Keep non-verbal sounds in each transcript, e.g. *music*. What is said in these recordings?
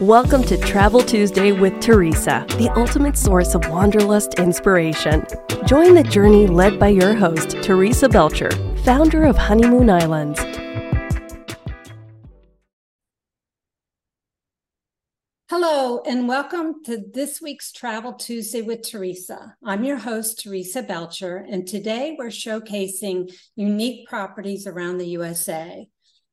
Welcome to Travel Tuesday with Teresa, the ultimate source of wanderlust inspiration. Join the journey led by your host, Teresa Belcher, founder of Honeymoon Islands. Hello, and welcome to this week's Travel Tuesday with Teresa. I'm your host, Teresa Belcher, and today we're showcasing unique properties around the USA.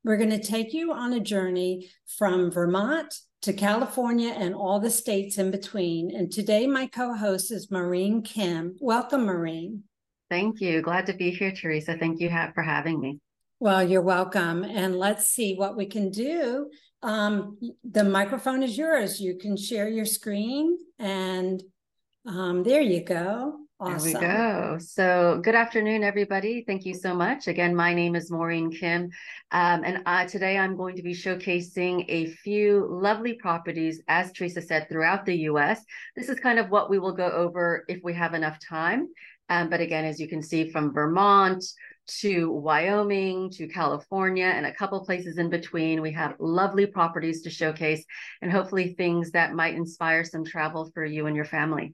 We're going to take you on a journey from Vermont to California and all the states in between. And today, my co host is Maureen Kim. Welcome, Maureen. Thank you. Glad to be here, Teresa. Thank you for having me. Well, you're welcome. And let's see what we can do. Um, the microphone is yours. You can share your screen, and um, there you go. Awesome. There we go. So, good afternoon, everybody. Thank you so much. Again, my name is Maureen Kim, um, and uh, today I'm going to be showcasing a few lovely properties, as Teresa said, throughout the US. This is kind of what we will go over if we have enough time. Um, but again, as you can see, from Vermont to Wyoming to California and a couple places in between, we have lovely properties to showcase and hopefully things that might inspire some travel for you and your family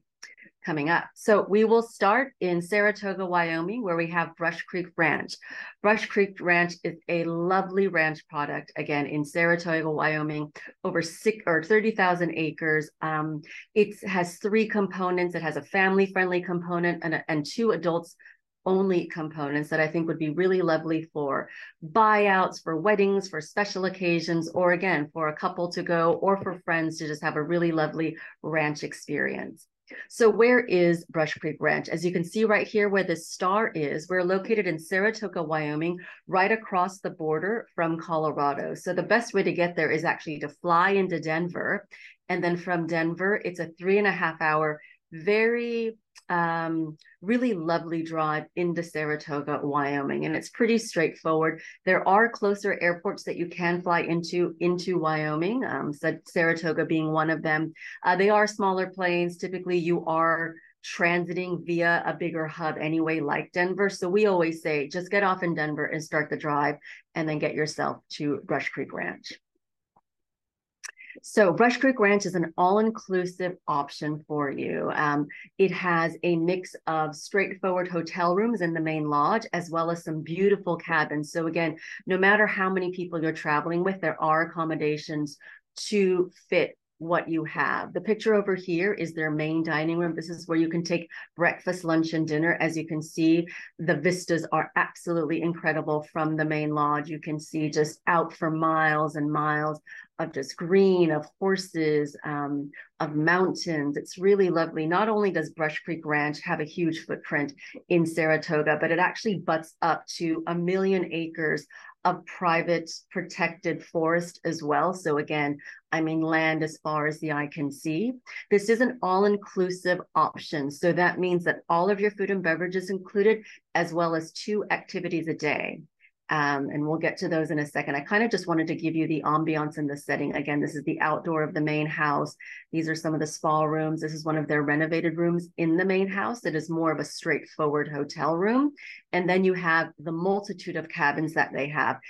coming up. So we will start in Saratoga, Wyoming, where we have Brush Creek Ranch. Brush Creek Ranch is a lovely ranch product, again, in Saratoga, Wyoming, over six or 30,000 acres. Um, it has three components. It has a family-friendly component and, and two adults only components that I think would be really lovely for buyouts, for weddings, for special occasions, or again, for a couple to go or for friends to just have a really lovely ranch experience. So where is Brush Creek Ranch? As you can see right here where the star is, we're located in Saratoga, Wyoming, right across the border from Colorado. So the best way to get there is actually to fly into Denver. And then from Denver, it's a three and a half hour, very um, really lovely drive into Saratoga, Wyoming, and it's pretty straightforward. There are closer airports that you can fly into into Wyoming, um, so Saratoga being one of them. Uh, they are smaller planes. Typically, you are transiting via a bigger hub anyway, like Denver. So we always say just get off in Denver and start the drive, and then get yourself to Brush Creek Ranch. So Brush Creek Ranch is an all-inclusive option for you. Um, it has a mix of straightforward hotel rooms in the main lodge, as well as some beautiful cabins. So again, no matter how many people you're traveling with, there are accommodations to fit what you have. The picture over here is their main dining room. This is where you can take breakfast, lunch, and dinner. As you can see, the vistas are absolutely incredible from the main lodge. You can see just out for miles and miles of just green, of horses, um, of mountains. It's really lovely. Not only does Brush Creek Ranch have a huge footprint in Saratoga, but it actually butts up to a million acres of private protected forest as well. So again, I mean land as far as the eye can see. This is an all-inclusive option. So that means that all of your food and beverages included, as well as two activities a day. Um, and we'll get to those in a second. I kind of just wanted to give you the ambiance in the setting. Again, this is the outdoor of the main house. These are some of the spa rooms. This is one of their renovated rooms in the main house. It is more of a straightforward hotel room. And then you have the multitude of cabins that they have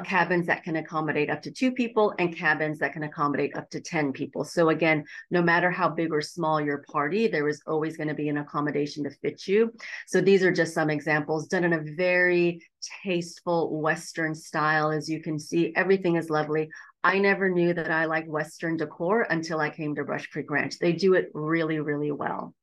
cabins that can accommodate up to two people and cabins that can accommodate up to 10 people. So again, no matter how big or small your party, there is always going to be an accommodation to fit you. So these are just some examples done in a very tasteful Western style. As you can see, everything is lovely. I never knew that I liked Western decor until I came to Brush Creek Ranch. They do it really, really well.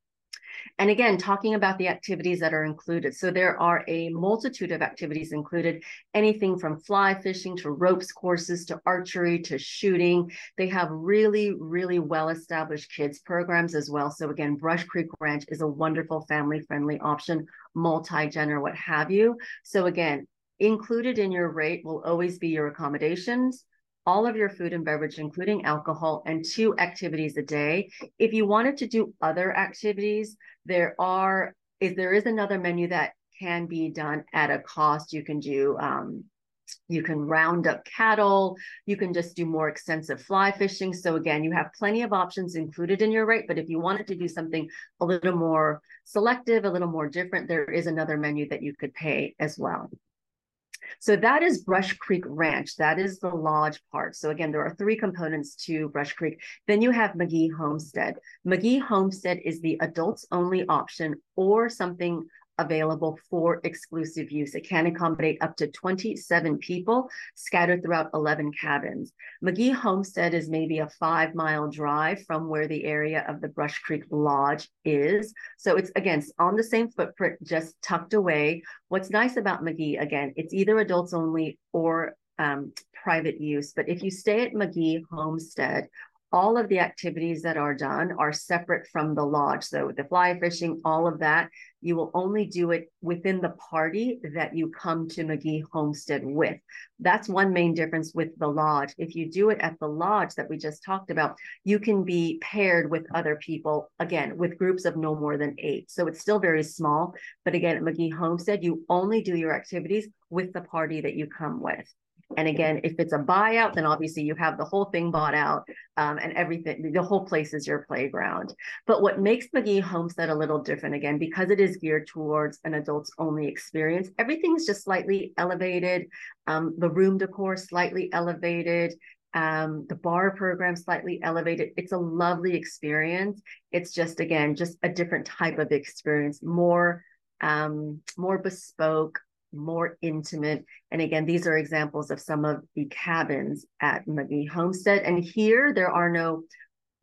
And again, talking about the activities that are included. So there are a multitude of activities included, anything from fly fishing to ropes courses to archery to shooting. They have really, really well-established kids programs as well. So again, Brush Creek Ranch is a wonderful family-friendly option, multi-gender, what have you. So again, included in your rate will always be your accommodations, all of your food and beverage, including alcohol, and two activities a day. If you wanted to do other activities, there are is there is another menu that can be done at a cost. You can do um, you can round up cattle. You can just do more extensive fly fishing. So again, you have plenty of options included in your rate. But if you wanted to do something a little more selective, a little more different, there is another menu that you could pay as well. So that is Brush Creek Ranch. That is the lodge part. So again, there are three components to Brush Creek. Then you have Magee Homestead. Magee Homestead is the adults only option or something available for exclusive use. It can accommodate up to 27 people scattered throughout 11 cabins. Magee Homestead is maybe a five mile drive from where the area of the Brush Creek Lodge is. So it's again on the same footprint, just tucked away. What's nice about Magee, again, it's either adults only or um, private use. But if you stay at Magee Homestead, all of the activities that are done are separate from the lodge. So the fly fishing, all of that, you will only do it within the party that you come to Magee Homestead with. That's one main difference with the lodge. If you do it at the lodge that we just talked about, you can be paired with other people, again, with groups of no more than eight. So it's still very small. But again, at Magee Homestead, you only do your activities with the party that you come with. And again, if it's a buyout, then obviously you have the whole thing bought out um, and everything, the whole place is your playground. But what makes Magee Homestead a little different, again, because it is geared towards an adults only experience, everything's just slightly elevated. Um, the room decor slightly elevated. Um, the bar program slightly elevated. It's a lovely experience. It's just, again, just a different type of experience, more um, more bespoke, more intimate. And again, these are examples of some of the cabins at Magee Homestead. And here there are no,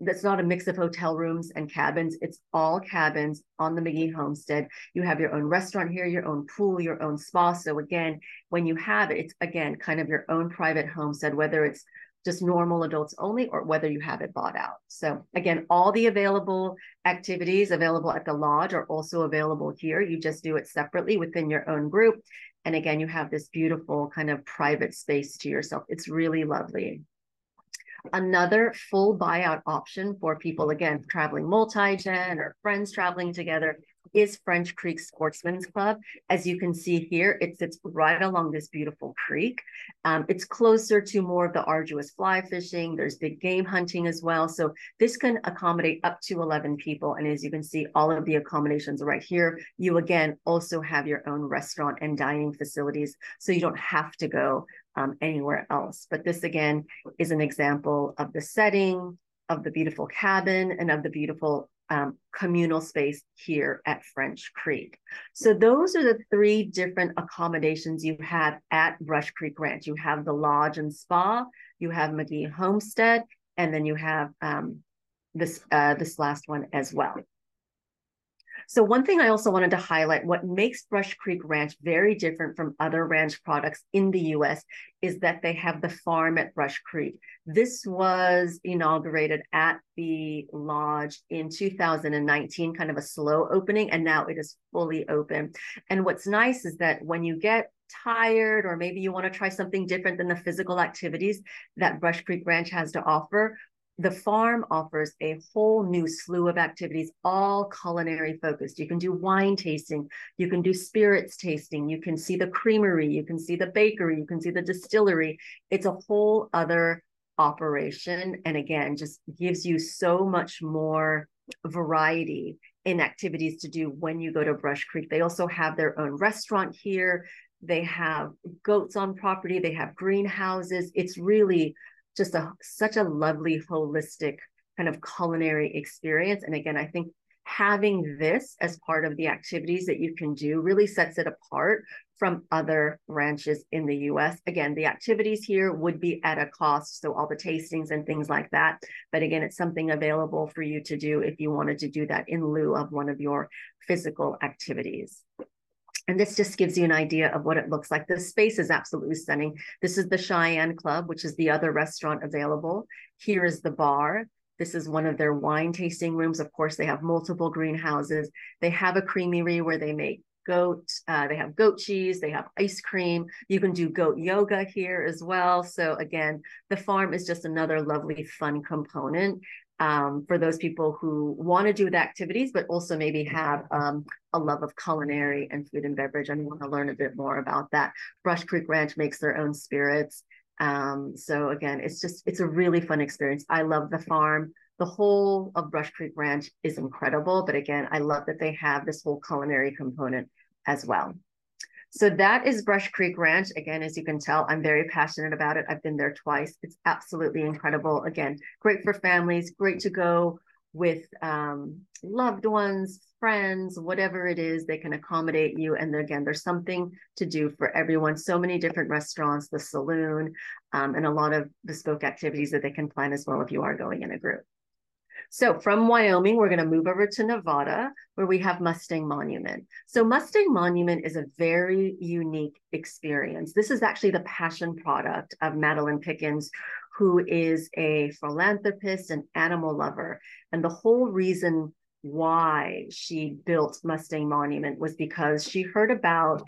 that's not a mix of hotel rooms and cabins. It's all cabins on the Magee Homestead. You have your own restaurant here, your own pool, your own spa. So again, when you have it, it's again kind of your own private homestead, whether it's just normal adults only or whether you have it bought out. So again, all the available activities available at the lodge are also available here. You just do it separately within your own group. And again, you have this beautiful kind of private space to yourself. It's really lovely. Another full buyout option for people, again, traveling multi-gen or friends traveling together is French Creek Sportsman's Club. As you can see here, it sits right along this beautiful creek. Um, it's closer to more of the arduous fly fishing. There's big game hunting as well. So this can accommodate up to 11 people. And as you can see, all of the accommodations are right here. You again also have your own restaurant and dining facilities. So you don't have to go um, anywhere else. But this again is an example of the setting, of the beautiful cabin and of the beautiful um, communal space here at French Creek. So those are the three different accommodations you have at Brush Creek Ranch. You have the lodge and spa, you have Magee Homestead, and then you have um, this uh, this last one as well. So one thing I also wanted to highlight, what makes Brush Creek Ranch very different from other ranch products in the US is that they have the farm at Brush Creek. This was inaugurated at the lodge in 2019, kind of a slow opening, and now it is fully open. And what's nice is that when you get tired or maybe you want to try something different than the physical activities that Brush Creek Ranch has to offer, the farm offers a whole new slew of activities, all culinary focused. You can do wine tasting, you can do spirits tasting, you can see the creamery, you can see the bakery, you can see the distillery. It's a whole other operation. And again, just gives you so much more variety in activities to do when you go to Brush Creek. They also have their own restaurant here. They have goats on property, they have greenhouses. It's really just a such a lovely holistic kind of culinary experience and again i think having this as part of the activities that you can do really sets it apart from other ranches in the US. Again, the activities here would be at a cost, so all the tastings and things like that. But again, it's something available for you to do if you wanted to do that in lieu of one of your physical activities. And this just gives you an idea of what it looks like. The space is absolutely stunning. This is the Cheyenne Club, which is the other restaurant available. Here is the bar. This is one of their wine tasting rooms. Of course, they have multiple greenhouses. They have a creamery where they make goat. Uh, they have goat cheese. They have ice cream. You can do goat yoga here as well. So again, the farm is just another lovely, fun component um, for those people who want to do the activities, but also maybe have um, a love of culinary and food and beverage and want to learn a bit more about that. Brush Creek Ranch makes their own spirits. Um, so again, it's just, it's a really fun experience. I love the farm. The whole of Brush Creek Ranch is incredible. But again, I love that they have this whole culinary component as well. So that is Brush Creek Ranch. Again, as you can tell, I'm very passionate about it. I've been there twice. It's absolutely incredible. Again, great for families, great to go with um, loved ones, friends, whatever it is, they can accommodate you. And again, there's something to do for everyone. So many different restaurants, the saloon, um, and a lot of bespoke activities that they can plan as well if you are going in a group. So from Wyoming, we're going to move over to Nevada, where we have Mustang Monument. So Mustang Monument is a very unique experience. This is actually the passion product of Madeleine Pickens, who is a philanthropist and animal lover. And the whole reason why she built Mustang Monument was because she heard about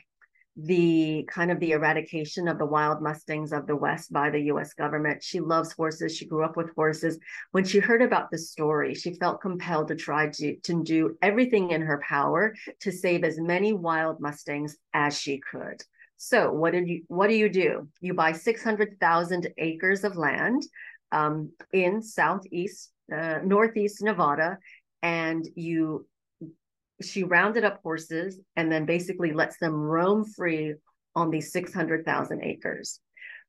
the kind of the eradication of the wild mustangs of the west by the US government. She loves horses. She grew up with horses. When she heard about the story, she felt compelled to try to, to do everything in her power to save as many wild mustangs as she could. So what did you what do you do? You buy 600,000 acres of land um, in southeast uh, northeast Nevada and you she rounded up horses and then basically lets them roam free on these 600,000 acres.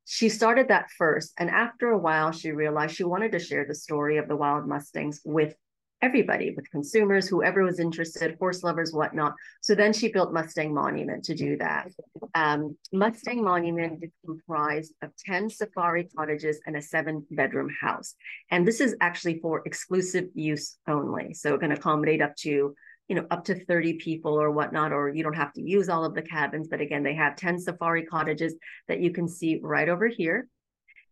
She started that first. And after a while, she realized she wanted to share the story of the wild Mustangs with everybody, with consumers, whoever was interested, horse lovers, whatnot. So then she built Mustang Monument to do that. Um, Mustang Monument is comprised of 10 safari cottages and a seven bedroom house. And this is actually for exclusive use only. So it can accommodate up to you know, up to 30 people or whatnot, or you don't have to use all of the cabins. But again, they have 10 safari cottages that you can see right over here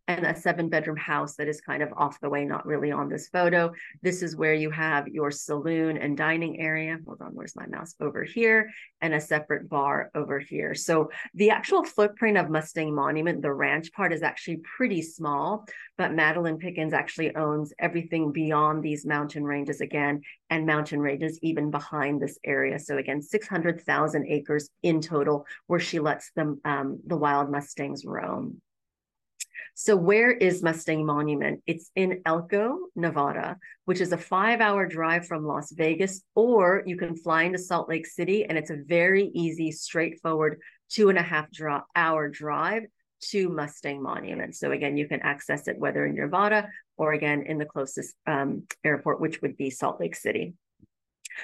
and a seven bedroom house that is kind of off the way, not really on this photo. This is where you have your saloon and dining area. Hold on, where's my mouse? Over here, and a separate bar over here. So the actual footprint of Mustang Monument, the ranch part, is actually pretty small, but Madeleine Pickens actually owns everything beyond these mountain ranges again, and mountain ranges even behind this area. So again, 600,000 acres in total where she lets them um, the wild Mustangs roam. So, where is Mustang Monument? It's in Elko, Nevada, which is a five hour drive from Las Vegas, or you can fly into Salt Lake City, and it's a very easy, straightforward two and a half dro- hour drive to Mustang Monument. So, again, you can access it whether in Nevada or again in the closest um, airport, which would be Salt Lake City.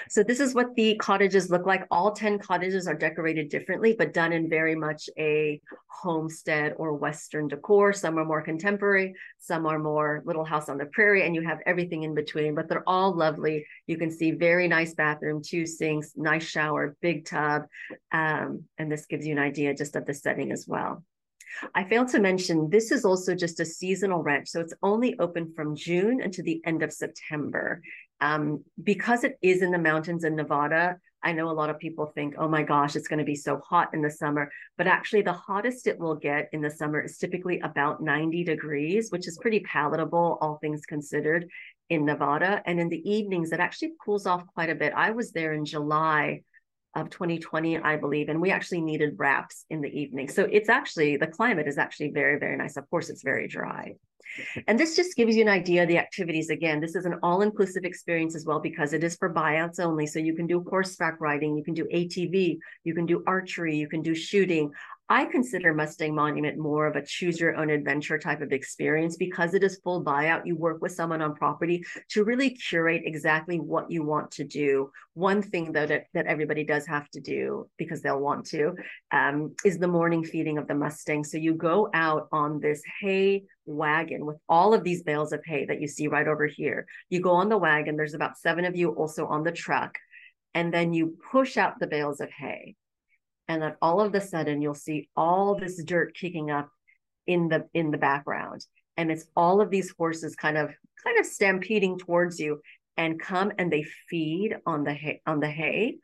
So this is what the cottages look like. All 10 cottages are decorated differently, but done in very much a homestead or Western decor. Some are more contemporary, some are more little house on the prairie, and you have everything in between, but they're all lovely. You can see very nice bathroom, two sinks, nice shower, big tub. Um, and this gives you an idea just of the setting as well. I failed to mention this is also just a seasonal ranch. So it's only open from June until the end of September. Um, because it is in the mountains in Nevada, I know a lot of people think, oh my gosh, it's going to be so hot in the summer. But actually, the hottest it will get in the summer is typically about 90 degrees, which is pretty palatable, all things considered, in Nevada. And in the evenings, it actually cools off quite a bit. I was there in July of 2020, I believe, and we actually needed wraps in the evening. So it's actually, the climate is actually very, very nice. Of course, it's very dry. *laughs* And this just gives you an idea of the activities. Again, this is an all-inclusive experience as well because it is for buyouts only. So you can do horseback riding, you can do ATV, you can do archery, you can do shooting. I consider Mustang Monument more of a choose your own adventure type of experience because it is full buyout. You work with someone on property to really curate exactly what you want to do. One thing though that, that everybody does have to do because they'll want to um, is the morning feeding of the Mustang. So you go out on this hay wagon with all of these bales of hay that you see right over here. You go on the wagon, there's about seven of you also on the truck, and then you push out the bales of hay and then all of a sudden you'll see all this dirt kicking up in the in the background. And it's all of these horses kind of kind of stampeding towards you and come and they feed on the hay on the hay.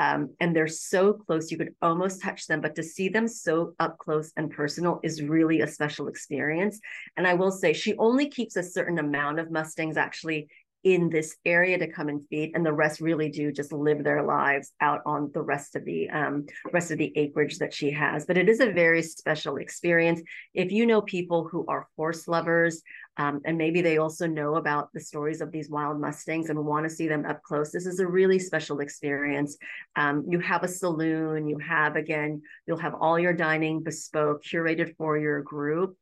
Um, and they're so close you could almost touch them but to see them so up close and personal is really a special experience. And i will say she only keeps a certain amount of mustangs actually in this area to come and feed and the rest really do just live their lives out on the rest of the um, rest of the acreage that she has but it is a very special experience if you know people who are horse lovers um, and maybe they also know about the stories of these wild mustangs and want to see them up close this is a really special experience um, you have a saloon you have again you'll have all your dining bespoke curated for your group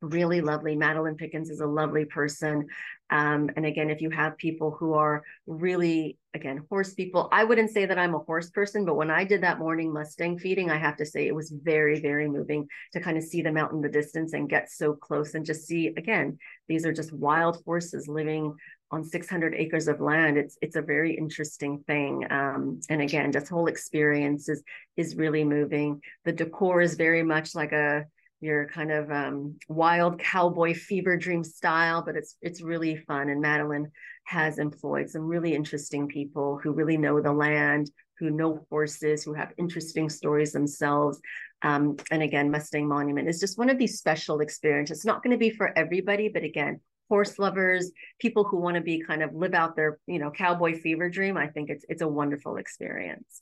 really lovely. Madeleine Pickens is a lovely person. Um, and again, if you have people who are really, again, horse people, I wouldn't say that I'm a horse person, but when I did that morning Mustang feeding, I have to say it was very, very moving to kind of see them out in the distance and get so close and just see, again, these are just wild horses living on 600 acres of land. It's it's a very interesting thing. Um, and again, this whole experience is is really moving. The decor is very much like a your kind of um, wild cowboy fever dream style, but it's it's really fun. And Madeleine has employed some really interesting people who really know the land, who know horses, who have interesting stories themselves. Um, and again, Mustang Monument is just one of these special experiences. It's not going to be for everybody, but again, horse lovers, people who want to be kind of live out their you know cowboy fever dream. I think it's it's a wonderful experience.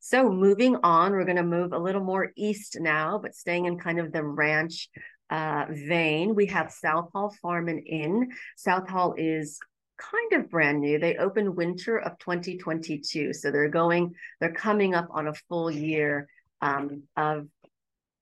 So moving on, we're going to move a little more east now, but staying in kind of the ranch uh, vein. We have Southall Farm and Inn. Southall is kind of brand new. They opened winter of 2022. So they're going, they're coming up on a full year um, of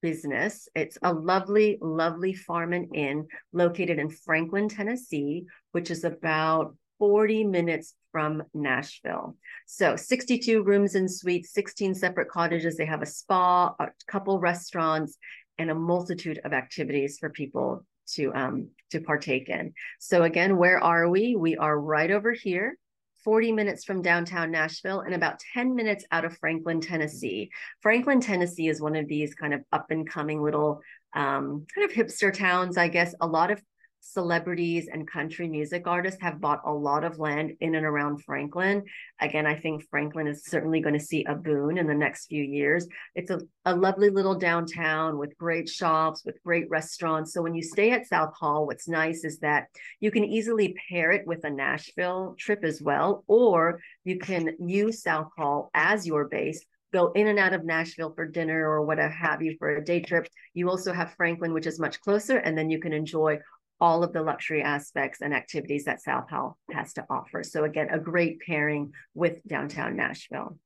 business. It's a lovely, lovely farm and inn located in Franklin, Tennessee, which is about 40 minutes from Nashville. So 62 rooms and suites, 16 separate cottages. They have a spa, a couple restaurants, and a multitude of activities for people to um, to partake in. So again, where are we? We are right over here. 40 minutes from downtown Nashville and about 10 minutes out of Franklin, Tennessee. Franklin, Tennessee is one of these kind of up and coming little um, kind of hipster towns, I guess. A lot of celebrities and country music artists have bought a lot of land in and around Franklin. Again, I think Franklin is certainly going to see a boon in the next few years. It's a, a lovely little downtown with great shops, with great restaurants. So when you stay at Southall, what's nice is that you can easily pair it with a Nashville trip as well, or you can use Southall as your base go in and out of Nashville for dinner or whatever have you for a day trip. You also have Franklin, which is much closer, and then you can enjoy all of the luxury aspects and activities that Southall has to offer. So again, a great pairing with downtown Nashville.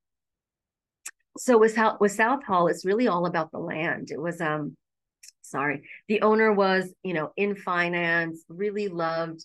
So with, with Southall, it's really all about the land. It was, um, sorry, the owner was, you know, in finance, really loved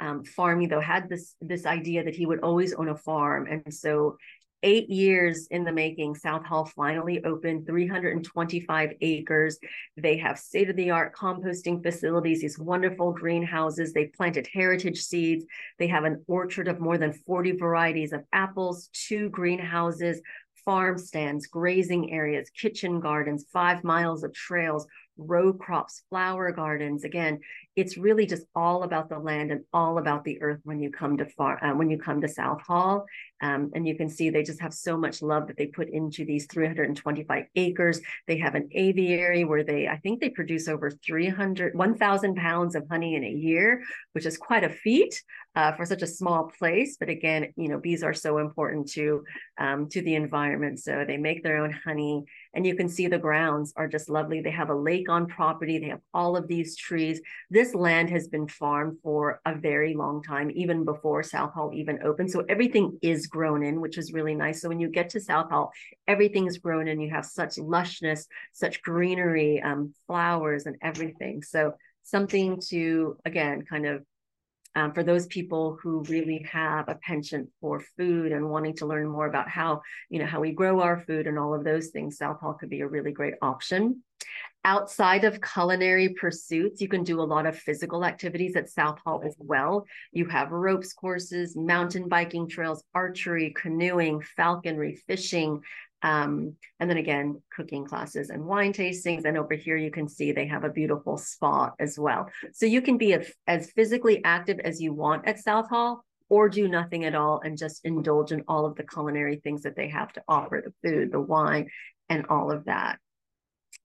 um, farming though had this this idea that he would always own a farm and so eight years in the making, Southall finally opened 325 acres. They have state of the art composting facilities, these wonderful greenhouses. They planted heritage seeds. They have an orchard of more than 40 varieties of apples, two greenhouses, farm stands, grazing areas, kitchen gardens, five miles of trails, row crops, flower gardens. Again, it's really just all about the land and all about the earth when you come to far uh, when you come to Southall. Um, and you can see they just have so much love that they put into these 325 acres. They have an aviary where they, I think they produce over 300, 1,000 pounds of honey in a year, which is quite a feat uh, for such a small place. But again, you know, bees are so important to um, to the environment. So they make their own honey and you can see the grounds are just lovely. They have a lake on property. They have all of these trees. This land has been farmed for a very long time, even before Southall even opened. So everything is grown in, which is really nice. So when you get to Southall, everything's grown in. You have such lushness, such greenery, um, flowers, and everything. So something to again kind of um, for those people who really have a penchant for food and wanting to learn more about how you know how we grow our food and all of those things Southall could be a really great option. Outside of culinary pursuits you can do a lot of physical activities at Southall as well. You have ropes courses mountain biking trails archery canoeing falconry fishing um, and then again, cooking classes and wine tastings. And over here, you can see they have a beautiful spa as well. So you can be a, as physically active as you want at Southall or do nothing at all and just indulge in all of the culinary things that they have to offer the food, the wine, and all of that.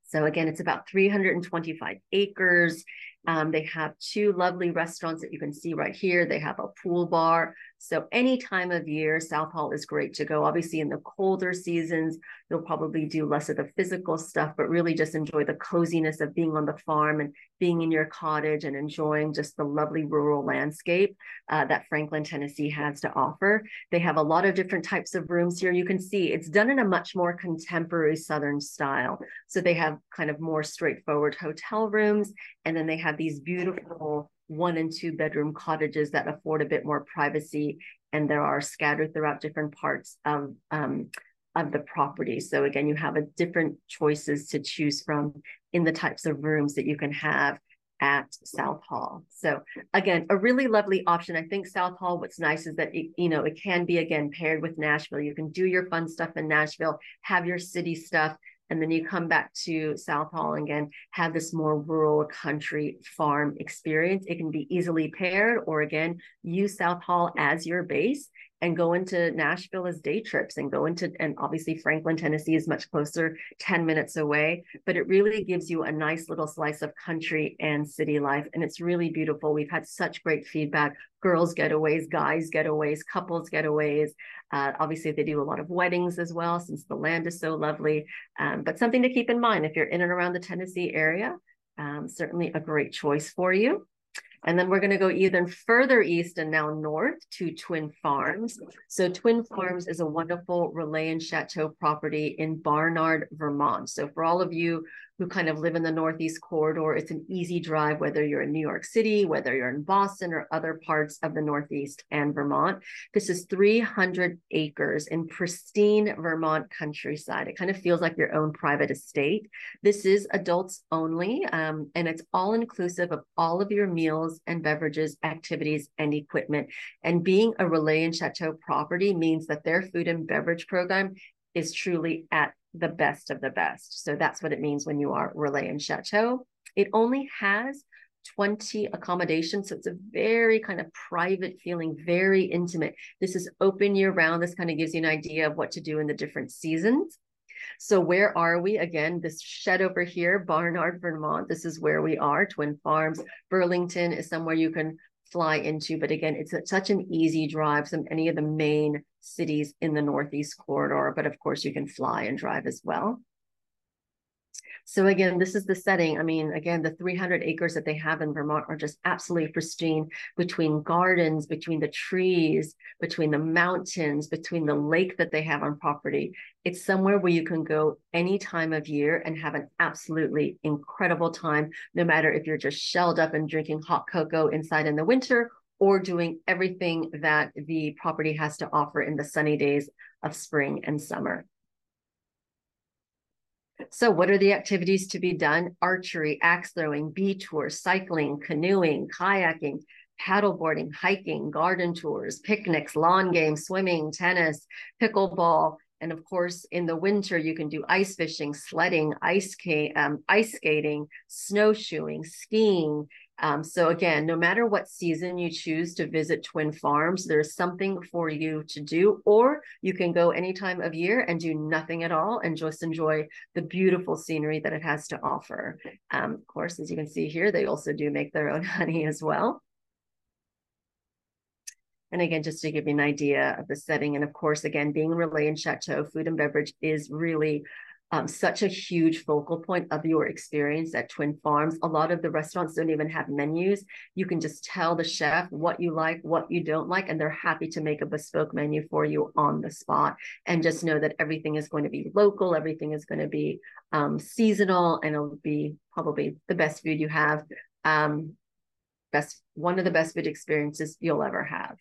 So again, it's about 325 acres. Um, they have two lovely restaurants that you can see right here. They have a pool bar. So any time of year, Southall is great to go. Obviously, in the colder seasons, you'll probably do less of the physical stuff, but really just enjoy the coziness of being on the farm and being in your cottage and enjoying just the lovely rural landscape uh, that Franklin, Tennessee has to offer. They have a lot of different types of rooms here. You can see it's done in a much more contemporary Southern style. So they have kind of more straightforward hotel rooms, and then they have these beautiful one and two bedroom cottages that afford a bit more privacy and there are scattered throughout different parts of um, of the property. So again, you have a different choices to choose from in the types of rooms that you can have at Southall. So again, a really lovely option. I think Southall, what's nice is that, it, you know, it can be again paired with Nashville. You can do your fun stuff in Nashville, have your city stuff, and then you come back to Southall and again, have this more rural country farm experience. It can be easily paired, or again, use Southall as your base and go into Nashville as day trips and go into, and obviously Franklin, Tennessee is much closer, 10 minutes away, but it really gives you a nice little slice of country and city life. And it's really beautiful. We've had such great feedback girls getaways, guys getaways, couples getaways. Uh, obviously, they do a lot of weddings as well, since the land is so lovely. Um, but something to keep in mind if you're in and around the Tennessee area, um, certainly a great choice for you. And then we're going to go even further east and now north to Twin Farms. So Twin Farms is a wonderful Relais and Chateau property in Barnard, Vermont. So for all of you who kind of live in the Northeast corridor. It's an easy drive, whether you're in New York City, whether you're in Boston or other parts of the Northeast and Vermont. This is 300 acres in pristine Vermont countryside. It kind of feels like your own private estate. This is adults only, um, and it's all inclusive of all of your meals and beverages, activities, and equipment. And being a Relais and Chateau property means that their food and beverage program is truly at the best of the best. So that's what it means when you are Relais and Chateau. It only has 20 accommodations. So it's a very kind of private feeling, very intimate. This is open year round. This kind of gives you an idea of what to do in the different seasons. So where are we? Again, this shed over here, Barnard, Vermont. This is where we are. Twin Farms. Burlington is somewhere you can fly into. But again, it's such an easy drive from any of the main cities in the Northeast corridor. But of course, you can fly and drive as well. So again, this is the setting. I mean, again, the 300 acres that they have in Vermont are just absolutely pristine between gardens, between the trees, between the mountains, between the lake that they have on property. It's somewhere where you can go any time of year and have an absolutely incredible time, no matter if you're just shelled up and drinking hot cocoa inside in the winter or doing everything that the property has to offer in the sunny days of spring and summer. So, what are the activities to be done? Archery, axe throwing, bee tours, cycling, canoeing, kayaking, paddleboarding, hiking, garden tours, picnics, lawn games, swimming, tennis, pickleball. And of course, in the winter, you can do ice fishing, sledding, ice, um, ice skating, snowshoeing, skiing, um, so again, no matter what season you choose to visit Twin Farms, there's something for you to do, or you can go any time of year and do nothing at all and just enjoy the beautiful scenery that it has to offer. Um, of course, as you can see here, they also do make their own *laughs* honey as well. And again, just to give you an idea of the setting, and of course, again, being Relais and Chateau, food and beverage is really um, such a huge focal point of your experience at Twin Farms. A lot of the restaurants don't even have menus. You can just tell the chef what you like, what you don't like, and they're happy to make a bespoke menu for you on the spot. And just know that everything is going to be local, everything is going to be um, seasonal, and it'll be probably the best food you have. Um, best one of the best food experiences you'll ever have.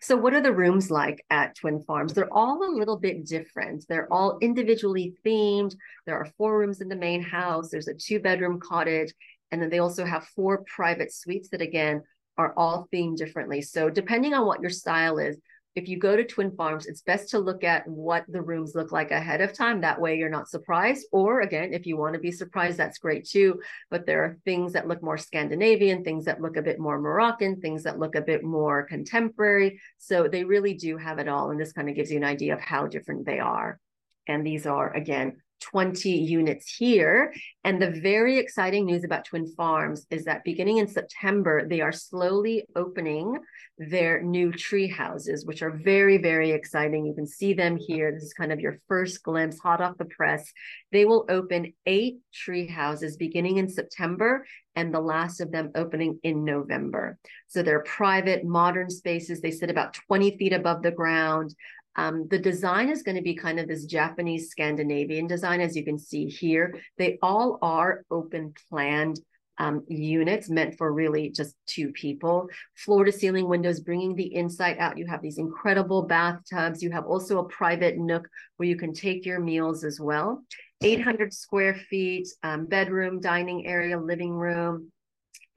So, what are the rooms like at Twin Farms? They're all a little bit different. They're all individually themed. There are four rooms in the main house, there's a two bedroom cottage, and then they also have four private suites that, again, are all themed differently. So, depending on what your style is, if you go to Twin Farms, it's best to look at what the rooms look like ahead of time. That way you're not surprised. Or again, if you want to be surprised, that's great too. But there are things that look more Scandinavian, things that look a bit more Moroccan, things that look a bit more contemporary. So they really do have it all. And this kind of gives you an idea of how different they are. And these are, again, 20 units here. And the very exciting news about Twin Farms is that beginning in September, they are slowly opening their new tree houses, which are very, very exciting. You can see them here. This is kind of your first glimpse, hot off the press. They will open eight tree houses beginning in September and the last of them opening in November. So they're private, modern spaces. They sit about 20 feet above the ground. Um, the design is going to be kind of this Japanese Scandinavian design, as you can see here. They all are open planned um, units meant for really just two people. Floor to ceiling windows, bringing the inside out. You have these incredible bathtubs. You have also a private nook where you can take your meals as well. 800 square feet, um, bedroom, dining area, living room,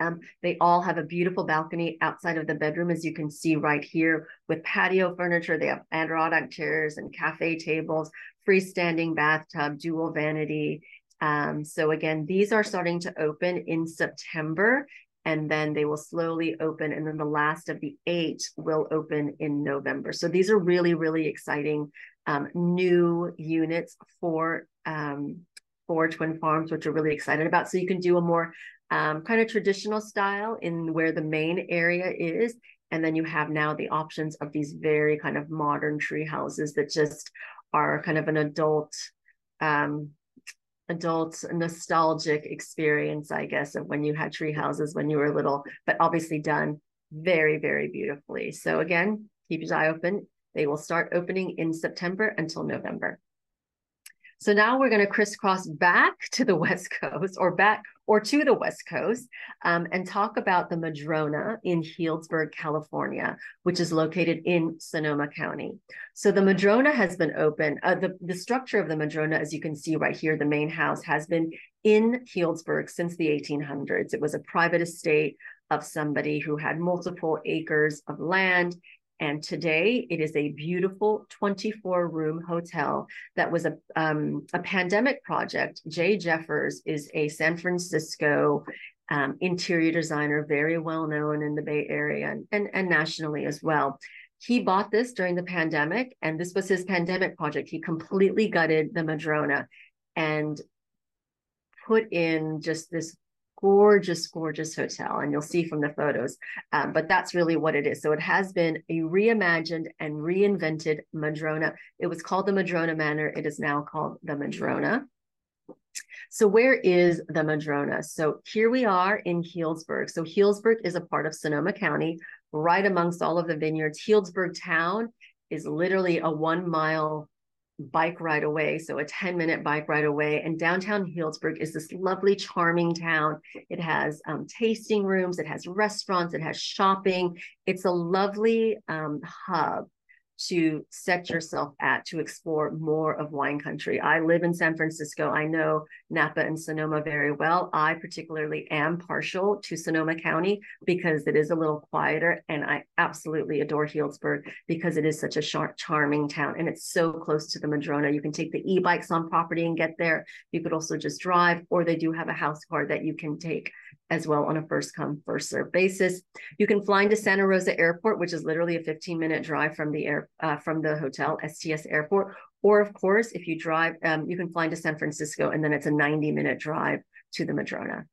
um, they all have a beautiful balcony outside of the bedroom, as you can see right here, with patio furniture. They have Adirondack chairs and cafe tables, freestanding bathtub, dual vanity. Um, so again, these are starting to open in September, and then they will slowly open. And then the last of the eight will open in November. So these are really, really exciting um, new units for um, for Twin Farms, which we're really excited about. So you can do a more um, kind of traditional style in where the main area is. And then you have now the options of these very kind of modern tree houses that just are kind of an adult, um, adult nostalgic experience, I guess, of when you had tree houses when you were little, but obviously done very, very beautifully. So again, keep your eye open. They will start opening in September until November. So now we're going to crisscross back *laughs* to the West Coast or back or to the West Coast um, and talk about the Madrona in Healdsburg, California, which is located in Sonoma County. So the Madrona has been open. Uh, the, the structure of the Madrona, as you can see right here, the main house has been in Healdsburg since the 1800s. It was a private estate of somebody who had multiple acres of land and today it is a beautiful 24 room hotel that was a, um, a pandemic project. Jay Jeffers is a San Francisco um, interior designer, very well known in the Bay Area and, and, and nationally as well. He bought this during the pandemic, and this was his pandemic project. He completely gutted the Madrona and put in just this gorgeous, gorgeous hotel, and you'll see from the photos. Um, but that's really what it is. So it has been a reimagined and reinvented Madrona. It was called the Madrona Manor. It is now called the Madrona. So where is the Madrona? So here we are in Healdsburg. So Healdsburg is a part of Sonoma County, right amongst all of the vineyards. Healdsburg town is literally a one mile bike ride away, so a 10 minute bike ride away. And downtown Healdsburg is this lovely, charming town. It has um, tasting rooms, it has restaurants, it has shopping. It's a lovely um, hub to set yourself at to explore more of wine country. I live in San Francisco. I know Napa and Sonoma very well. I particularly am partial to Sonoma County because it is a little quieter and I absolutely adore Healdsburg because it is such a char- charming town and it's so close to the Madrona. You can take the e-bikes on property and get there. You could also just drive or they do have a house car that you can take as well on a first come first serve basis. You can fly into Santa Rosa Airport, which is literally a 15 minute drive from the air uh, from the hotel STS Airport. Or of course, if you drive, um, you can fly into San Francisco, and then it's a 90 minute drive to the Madrona.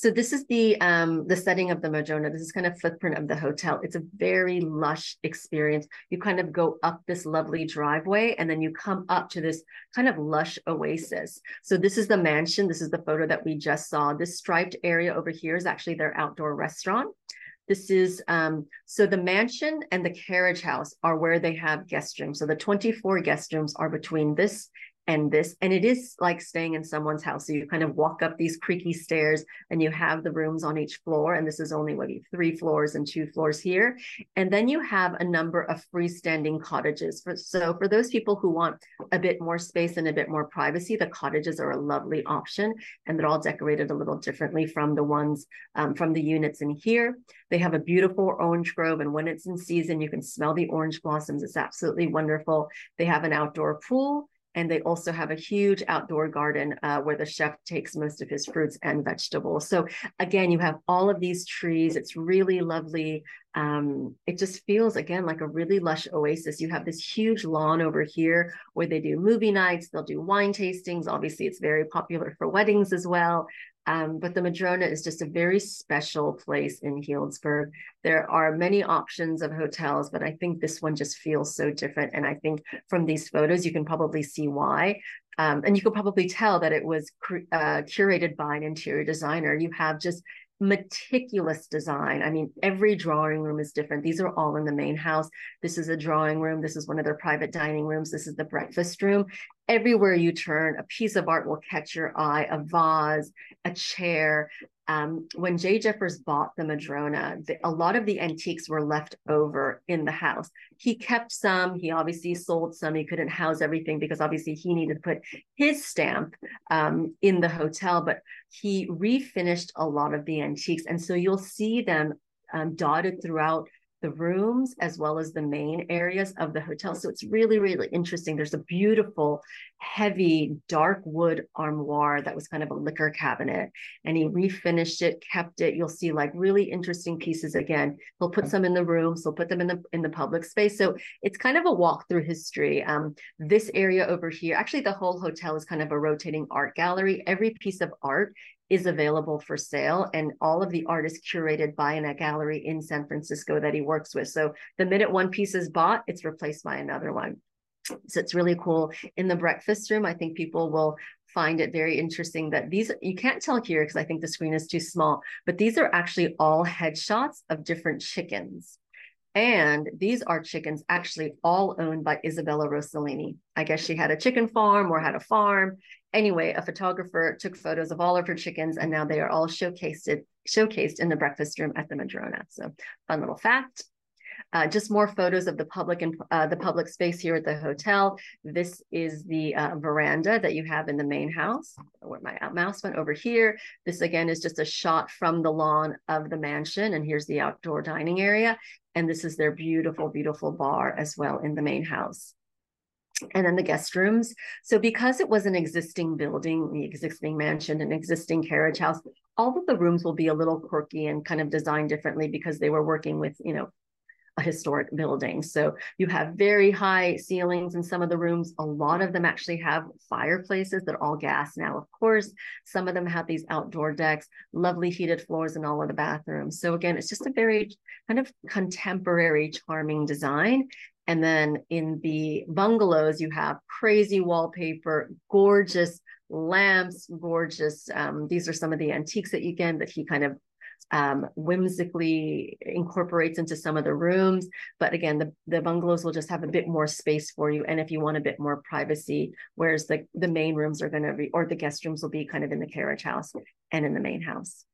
So this is the um, the setting of the Madrona. This is kind of footprint of the hotel. It's a very lush experience. You kind of go up this lovely driveway and then you come up to this kind of lush oasis. So this is the mansion. This is the photo that we just saw. This striped area over here is actually their outdoor restaurant. This is um, so the mansion and the carriage house are where they have guest rooms. So the 24 guest rooms are between this and this and it is like staying in someone's house. So you kind of walk up these creaky stairs and you have the rooms on each floor and this is only what three floors and two floors here. And then you have a number of freestanding cottages. For so for those people who want a bit more space and a bit more privacy the cottages are a lovely option and they're all decorated a little differently from the ones um, from the units in here. They have a beautiful orange grove and when it's in season you can smell the orange blossoms. It's absolutely wonderful. They have an outdoor pool And they also have a huge outdoor garden uh, where the chef takes most of his fruits and vegetables. So again, you have all of these trees. It's really lovely. Um, it just feels again like a really lush oasis. You have this huge lawn over here where they do movie nights, they'll do wine tastings. Obviously, it's very popular for weddings as well. Um, but the Madrona is just a very special place in Healdsburg. There are many options of hotels, but I think this one just feels so different. And I think from these photos, you can probably see why. Um, and you could probably tell that it was uh, curated by an interior designer. You have just meticulous design. I mean, every drawing room is different. These are all in the main house. This is a drawing room. This is one of their private dining rooms. This is the breakfast room. Everywhere you turn, a piece of art will catch your eye, a vase, a chair, um, when Jay Jeffers bought the Madrona, the, a lot of the antiques were left over in the house. He kept some. He obviously sold some. He couldn't house everything because obviously he needed to put his stamp um, in the hotel. But he refinished a lot of the antiques, and so you'll see them um, dotted throughout the rooms as well as the main areas of the hotel. So it's really, really interesting. There's a beautiful, heavy, dark wood armoire that was kind of a liquor cabinet. And he refinished it, kept it. You'll see like really interesting pieces again. He'll put some in the rooms, he'll put them in the in the public space. So it's kind of a walk through history. Um, this area over here, actually the whole hotel is kind of a rotating art gallery. Every piece of art is available for sale and all of the art is curated by a gallery in San Francisco that he works with. So the minute one piece is bought, it's replaced by another one. So it's really cool. In the breakfast room, I think people will find it very interesting that these you can't tell here because I think the screen is too small, but these are actually all headshots of different chickens. And these are chickens actually all owned by Isabella Rossellini. I guess she had a chicken farm or had a farm. Anyway, a photographer took photos of all of her chickens and now they are all showcased, showcased in the breakfast room at the Madrona. So fun little fact. Uh, just more photos of the public and uh, the public space here at the hotel. This is the uh, veranda that you have in the main house. Where my mouse went over here. This again is just a shot from the lawn of the mansion, and here's the outdoor dining area. And this is their beautiful, beautiful bar as well in the main house and then the guest rooms. So because it was an existing building, the existing mansion, an existing carriage house, all of the rooms will be a little quirky and kind of designed differently because they were working with, you know, a historic building. So you have very high ceilings in some of the rooms. A lot of them actually have fireplaces that are all gas now, of course. Some of them have these outdoor decks, lovely heated floors in all of the bathrooms. So again, it's just a very kind of contemporary, charming design. And then in the bungalows, you have crazy wallpaper, gorgeous lamps, gorgeous. Um, these are some of the antiques that you get that he kind of um, whimsically incorporates into some of the rooms. But again, the, the bungalows will just have a bit more space for you. And if you want a bit more privacy, whereas the, the main rooms are going to be, or the guest rooms will be kind of in the carriage house and in the main house.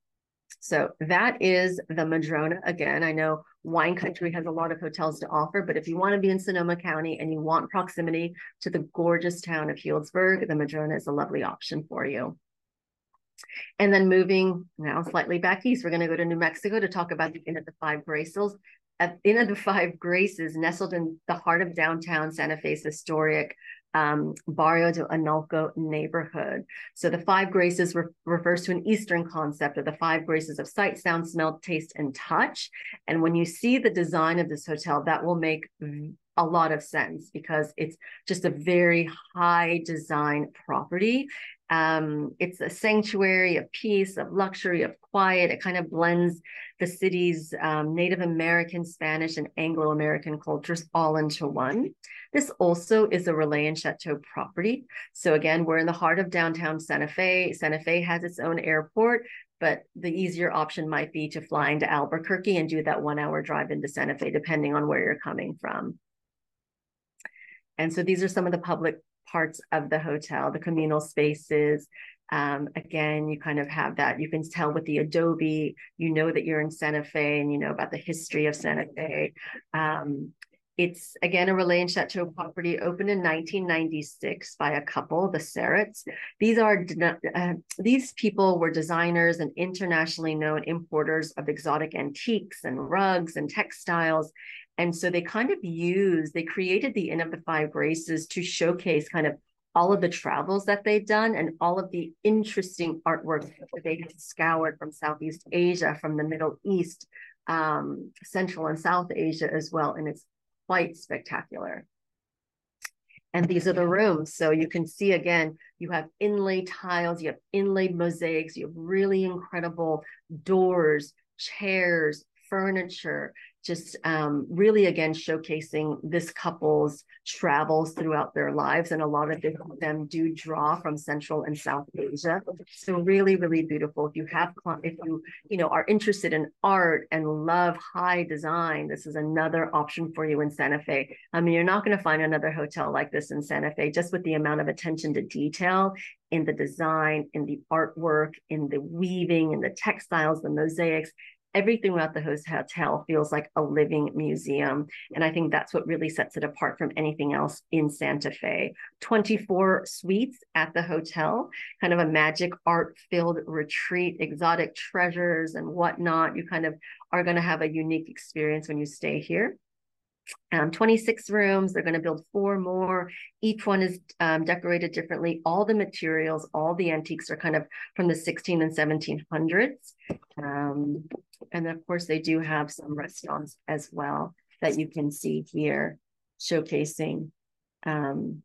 So that is the Madrona. Again, I know wine country has a lot of hotels to offer, but if you want to be in Sonoma County and you want proximity to the gorgeous town of Healdsburg, the Madrona is a lovely option for you. And then moving now slightly back east, we're going to go to New Mexico to talk about the Inn of the Five Graces. At Inn of the Five Graces, nestled in the heart of downtown Santa Fe's historic um, Barrio de Analco neighborhood. So the Five Graces re refers to an Eastern concept of the five graces of sight, sound, smell, taste, and touch. And when you see the design of this hotel, that will make a lot of sense because it's just a very high design property um, it's a sanctuary of peace, of luxury, of quiet. It kind of blends the city's um, Native American, Spanish, and Anglo American cultures all into one. This also is a Relais and Chateaux property. So, again, we're in the heart of downtown Santa Fe. Santa Fe has its own airport, but the easier option might be to fly into Albuquerque and do that one hour drive into Santa Fe, depending on where you're coming from. And so these are some of the public parts of the hotel, the communal spaces. Um, again, you kind of have that. You can tell with the adobe, you know that you're in Santa Fe and you know about the history of Santa Fe. Um, it's again a Relais and Chateaux property opened in 1996 by a couple, the Serets. These are uh, these people were designers and internationally known importers of exotic antiques and rugs and textiles, and so they kind of used, they created the Inn of the Five Graces to showcase kind of all of the travels that they've done and all of the interesting artwork that they have scoured from Southeast Asia, from the Middle East, um, Central and South Asia as well. And it's quite spectacular. And these are the rooms. So you can see again, you have inlaid tiles, you have inlaid mosaics, you have really incredible doors, chairs, furniture, just um, really again showcasing this couple's travels throughout their lives and a lot of them do draw from central and south asia. So really really beautiful. If you have if you you know are interested in art and love high design this is another option for you in santa fe. I mean you're not going to find another hotel like this in santa fe just with the amount of attention to detail in the design in the artwork in the weaving in the textiles the mosaics everything about the host hotel feels like a living museum. And I think that's what really sets it apart from anything else in Santa Fe. 24 suites at the hotel, kind of a magic art filled retreat, exotic treasures and whatnot. You kind of are going to have a unique experience when you stay here um, 26 rooms. They're going to build four more. Each one is um, decorated differently. All the materials, all the antiques are kind of from the 16 and 1700s. Um, and of course, they do have some restaurants as well that you can see here showcasing um,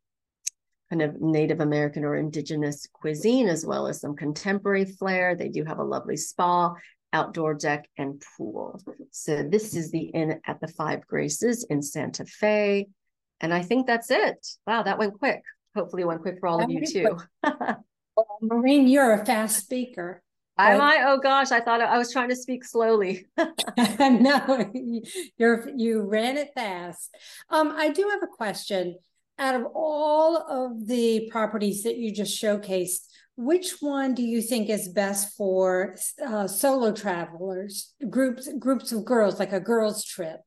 kind of Native American or indigenous cuisine, as well as some contemporary flair. They do have a lovely spa outdoor deck, and pool. So this is the inn at the Five Graces in Santa Fe. And I think that's it. Wow, that went quick. Hopefully it went quick for all that of you too. *laughs* well, Maureen, you're a fast speaker. I might. Oh gosh, I thought I was trying to speak slowly. *laughs* *laughs* no, you're you ran it fast. Um, I do have a question. Out of all of the properties that you just showcased, which one do you think is best for uh, solo travelers, groups groups of girls, like a girls trip?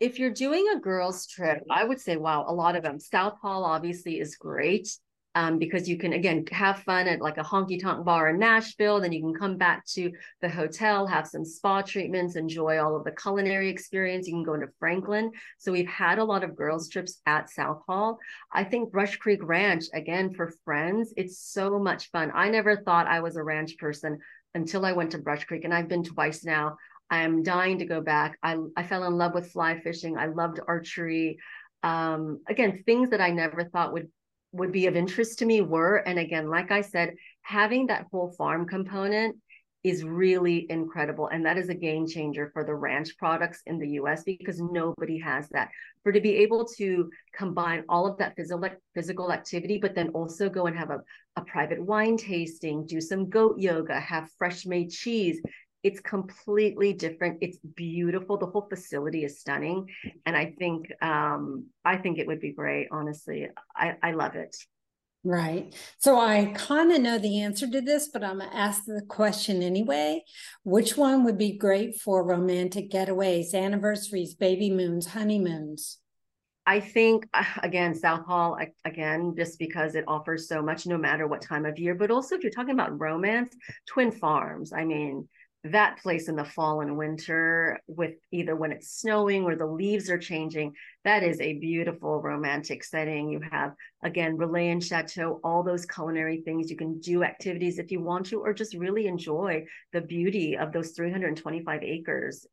If you're doing a girls trip, I would say, wow, a lot of them. Southall obviously is great um, because you can again have fun at like a honky tonk bar in Nashville. Then you can come back to the hotel, have some spa treatments, enjoy all of the culinary experience. You can go into Franklin. So we've had a lot of girls trips at Southall. I think Brush Creek Ranch again for friends. It's so much fun. I never thought I was a ranch person until I went to Brush Creek, and I've been twice now. I am dying to go back. I I fell in love with fly fishing. I loved archery. Um, again, things that I never thought would would be of interest to me were and again like i said having that whole farm component is really incredible and that is a game changer for the ranch products in the US because nobody has that. For to be able to combine all of that physical physical activity but then also go and have a, a private wine tasting do some goat yoga have fresh made cheese it's completely different. It's beautiful. The whole facility is stunning. And i think um i think it would be great honestly. I i love it. Right. So i kind of know the answer to this but i'm gonna ask the question anyway. Which one would be great for romantic getaways anniversaries baby moons honeymoons? I think *sighs* again, Southall again, just because it offers so much, no matter what time of year. But also, if you're talking about romance, Twin Farms. I mean, that place in the fall and winter with either when it's snowing or the leaves are changing that is a beautiful romantic setting. You have again Relais and Chateaux all those culinary things. You can do activities if you want to or just really enjoy the beauty of those 325 acres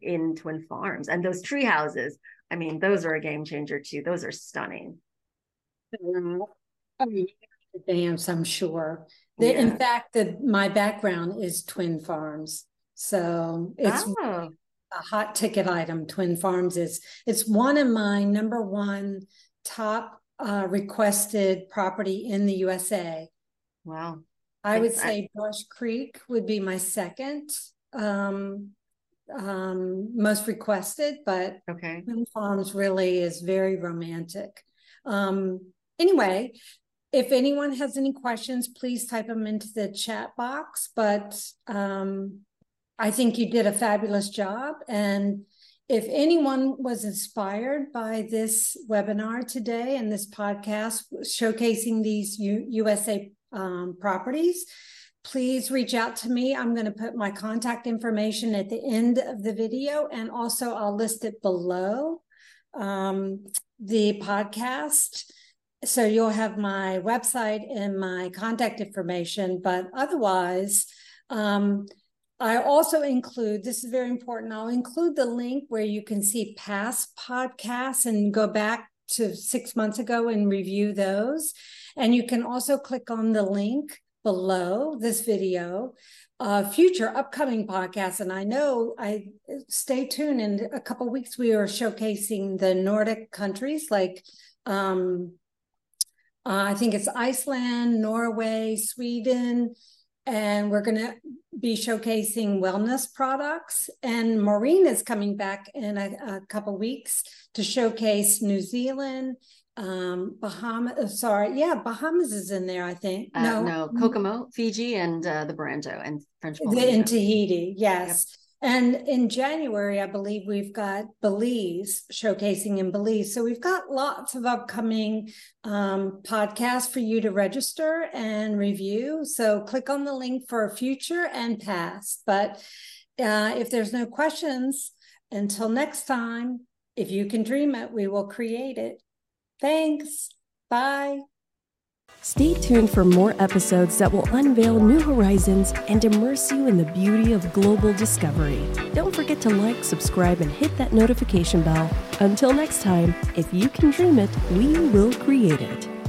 in twin farms. And those tree houses i mean those are a game changer too. Those are stunning. I mean, dance i'm sure the, yeah. In fact, the, my background is Twin Farms, so it's oh. a hot ticket item. Twin Farms is it's one of my number one top uh, requested property in the USA. Wow. I would say Brush Creek would be my second um, um, most requested, but okay. Twin Farms really is very romantic. Um, anyway, if anyone has any questions, please type them into the chat box. But um, I think you did a fabulous job. And if anyone was inspired by this webinar today and this podcast showcasing these U- USA um, properties, please reach out to me. I'm going to put my contact information at the end of the video and also I'll list it below um, the podcast so you'll have my website and my contact information, but otherwise, um, I also include this is very important. I'll include the link where you can see past podcasts and go back to six months ago and review those. And you can also click on the link below this video uh, future upcoming podcasts. And I know I stay tuned. In a couple weeks, we are showcasing the Nordic countries like um, uh, I think it's Iceland, Norway, Sweden, and we're going to be showcasing wellness products. And Maureen is coming back in a, a couple weeks to showcase New Zealand, um, Bahamas. Uh, sorry, yeah, Bahamas is in there. I think uh, no, no, Kokomo, Fiji, and uh, the Brando and French Polynesia. In Tahiti, yes. And in January, I believe we've got Belize showcasing in Belize. So we've got lots of upcoming um, podcasts for you to register and review. So click on the link for future and past. But uh, if there's no questions, until next time, if you can dream it, we will create it. Thanks. Bye. Stay tuned for more episodes that will unveil new horizons and immerse you in the beauty of global discovery. Don't forget to like, subscribe, and hit that notification bell. Until next time, if you can dream it, we will create it.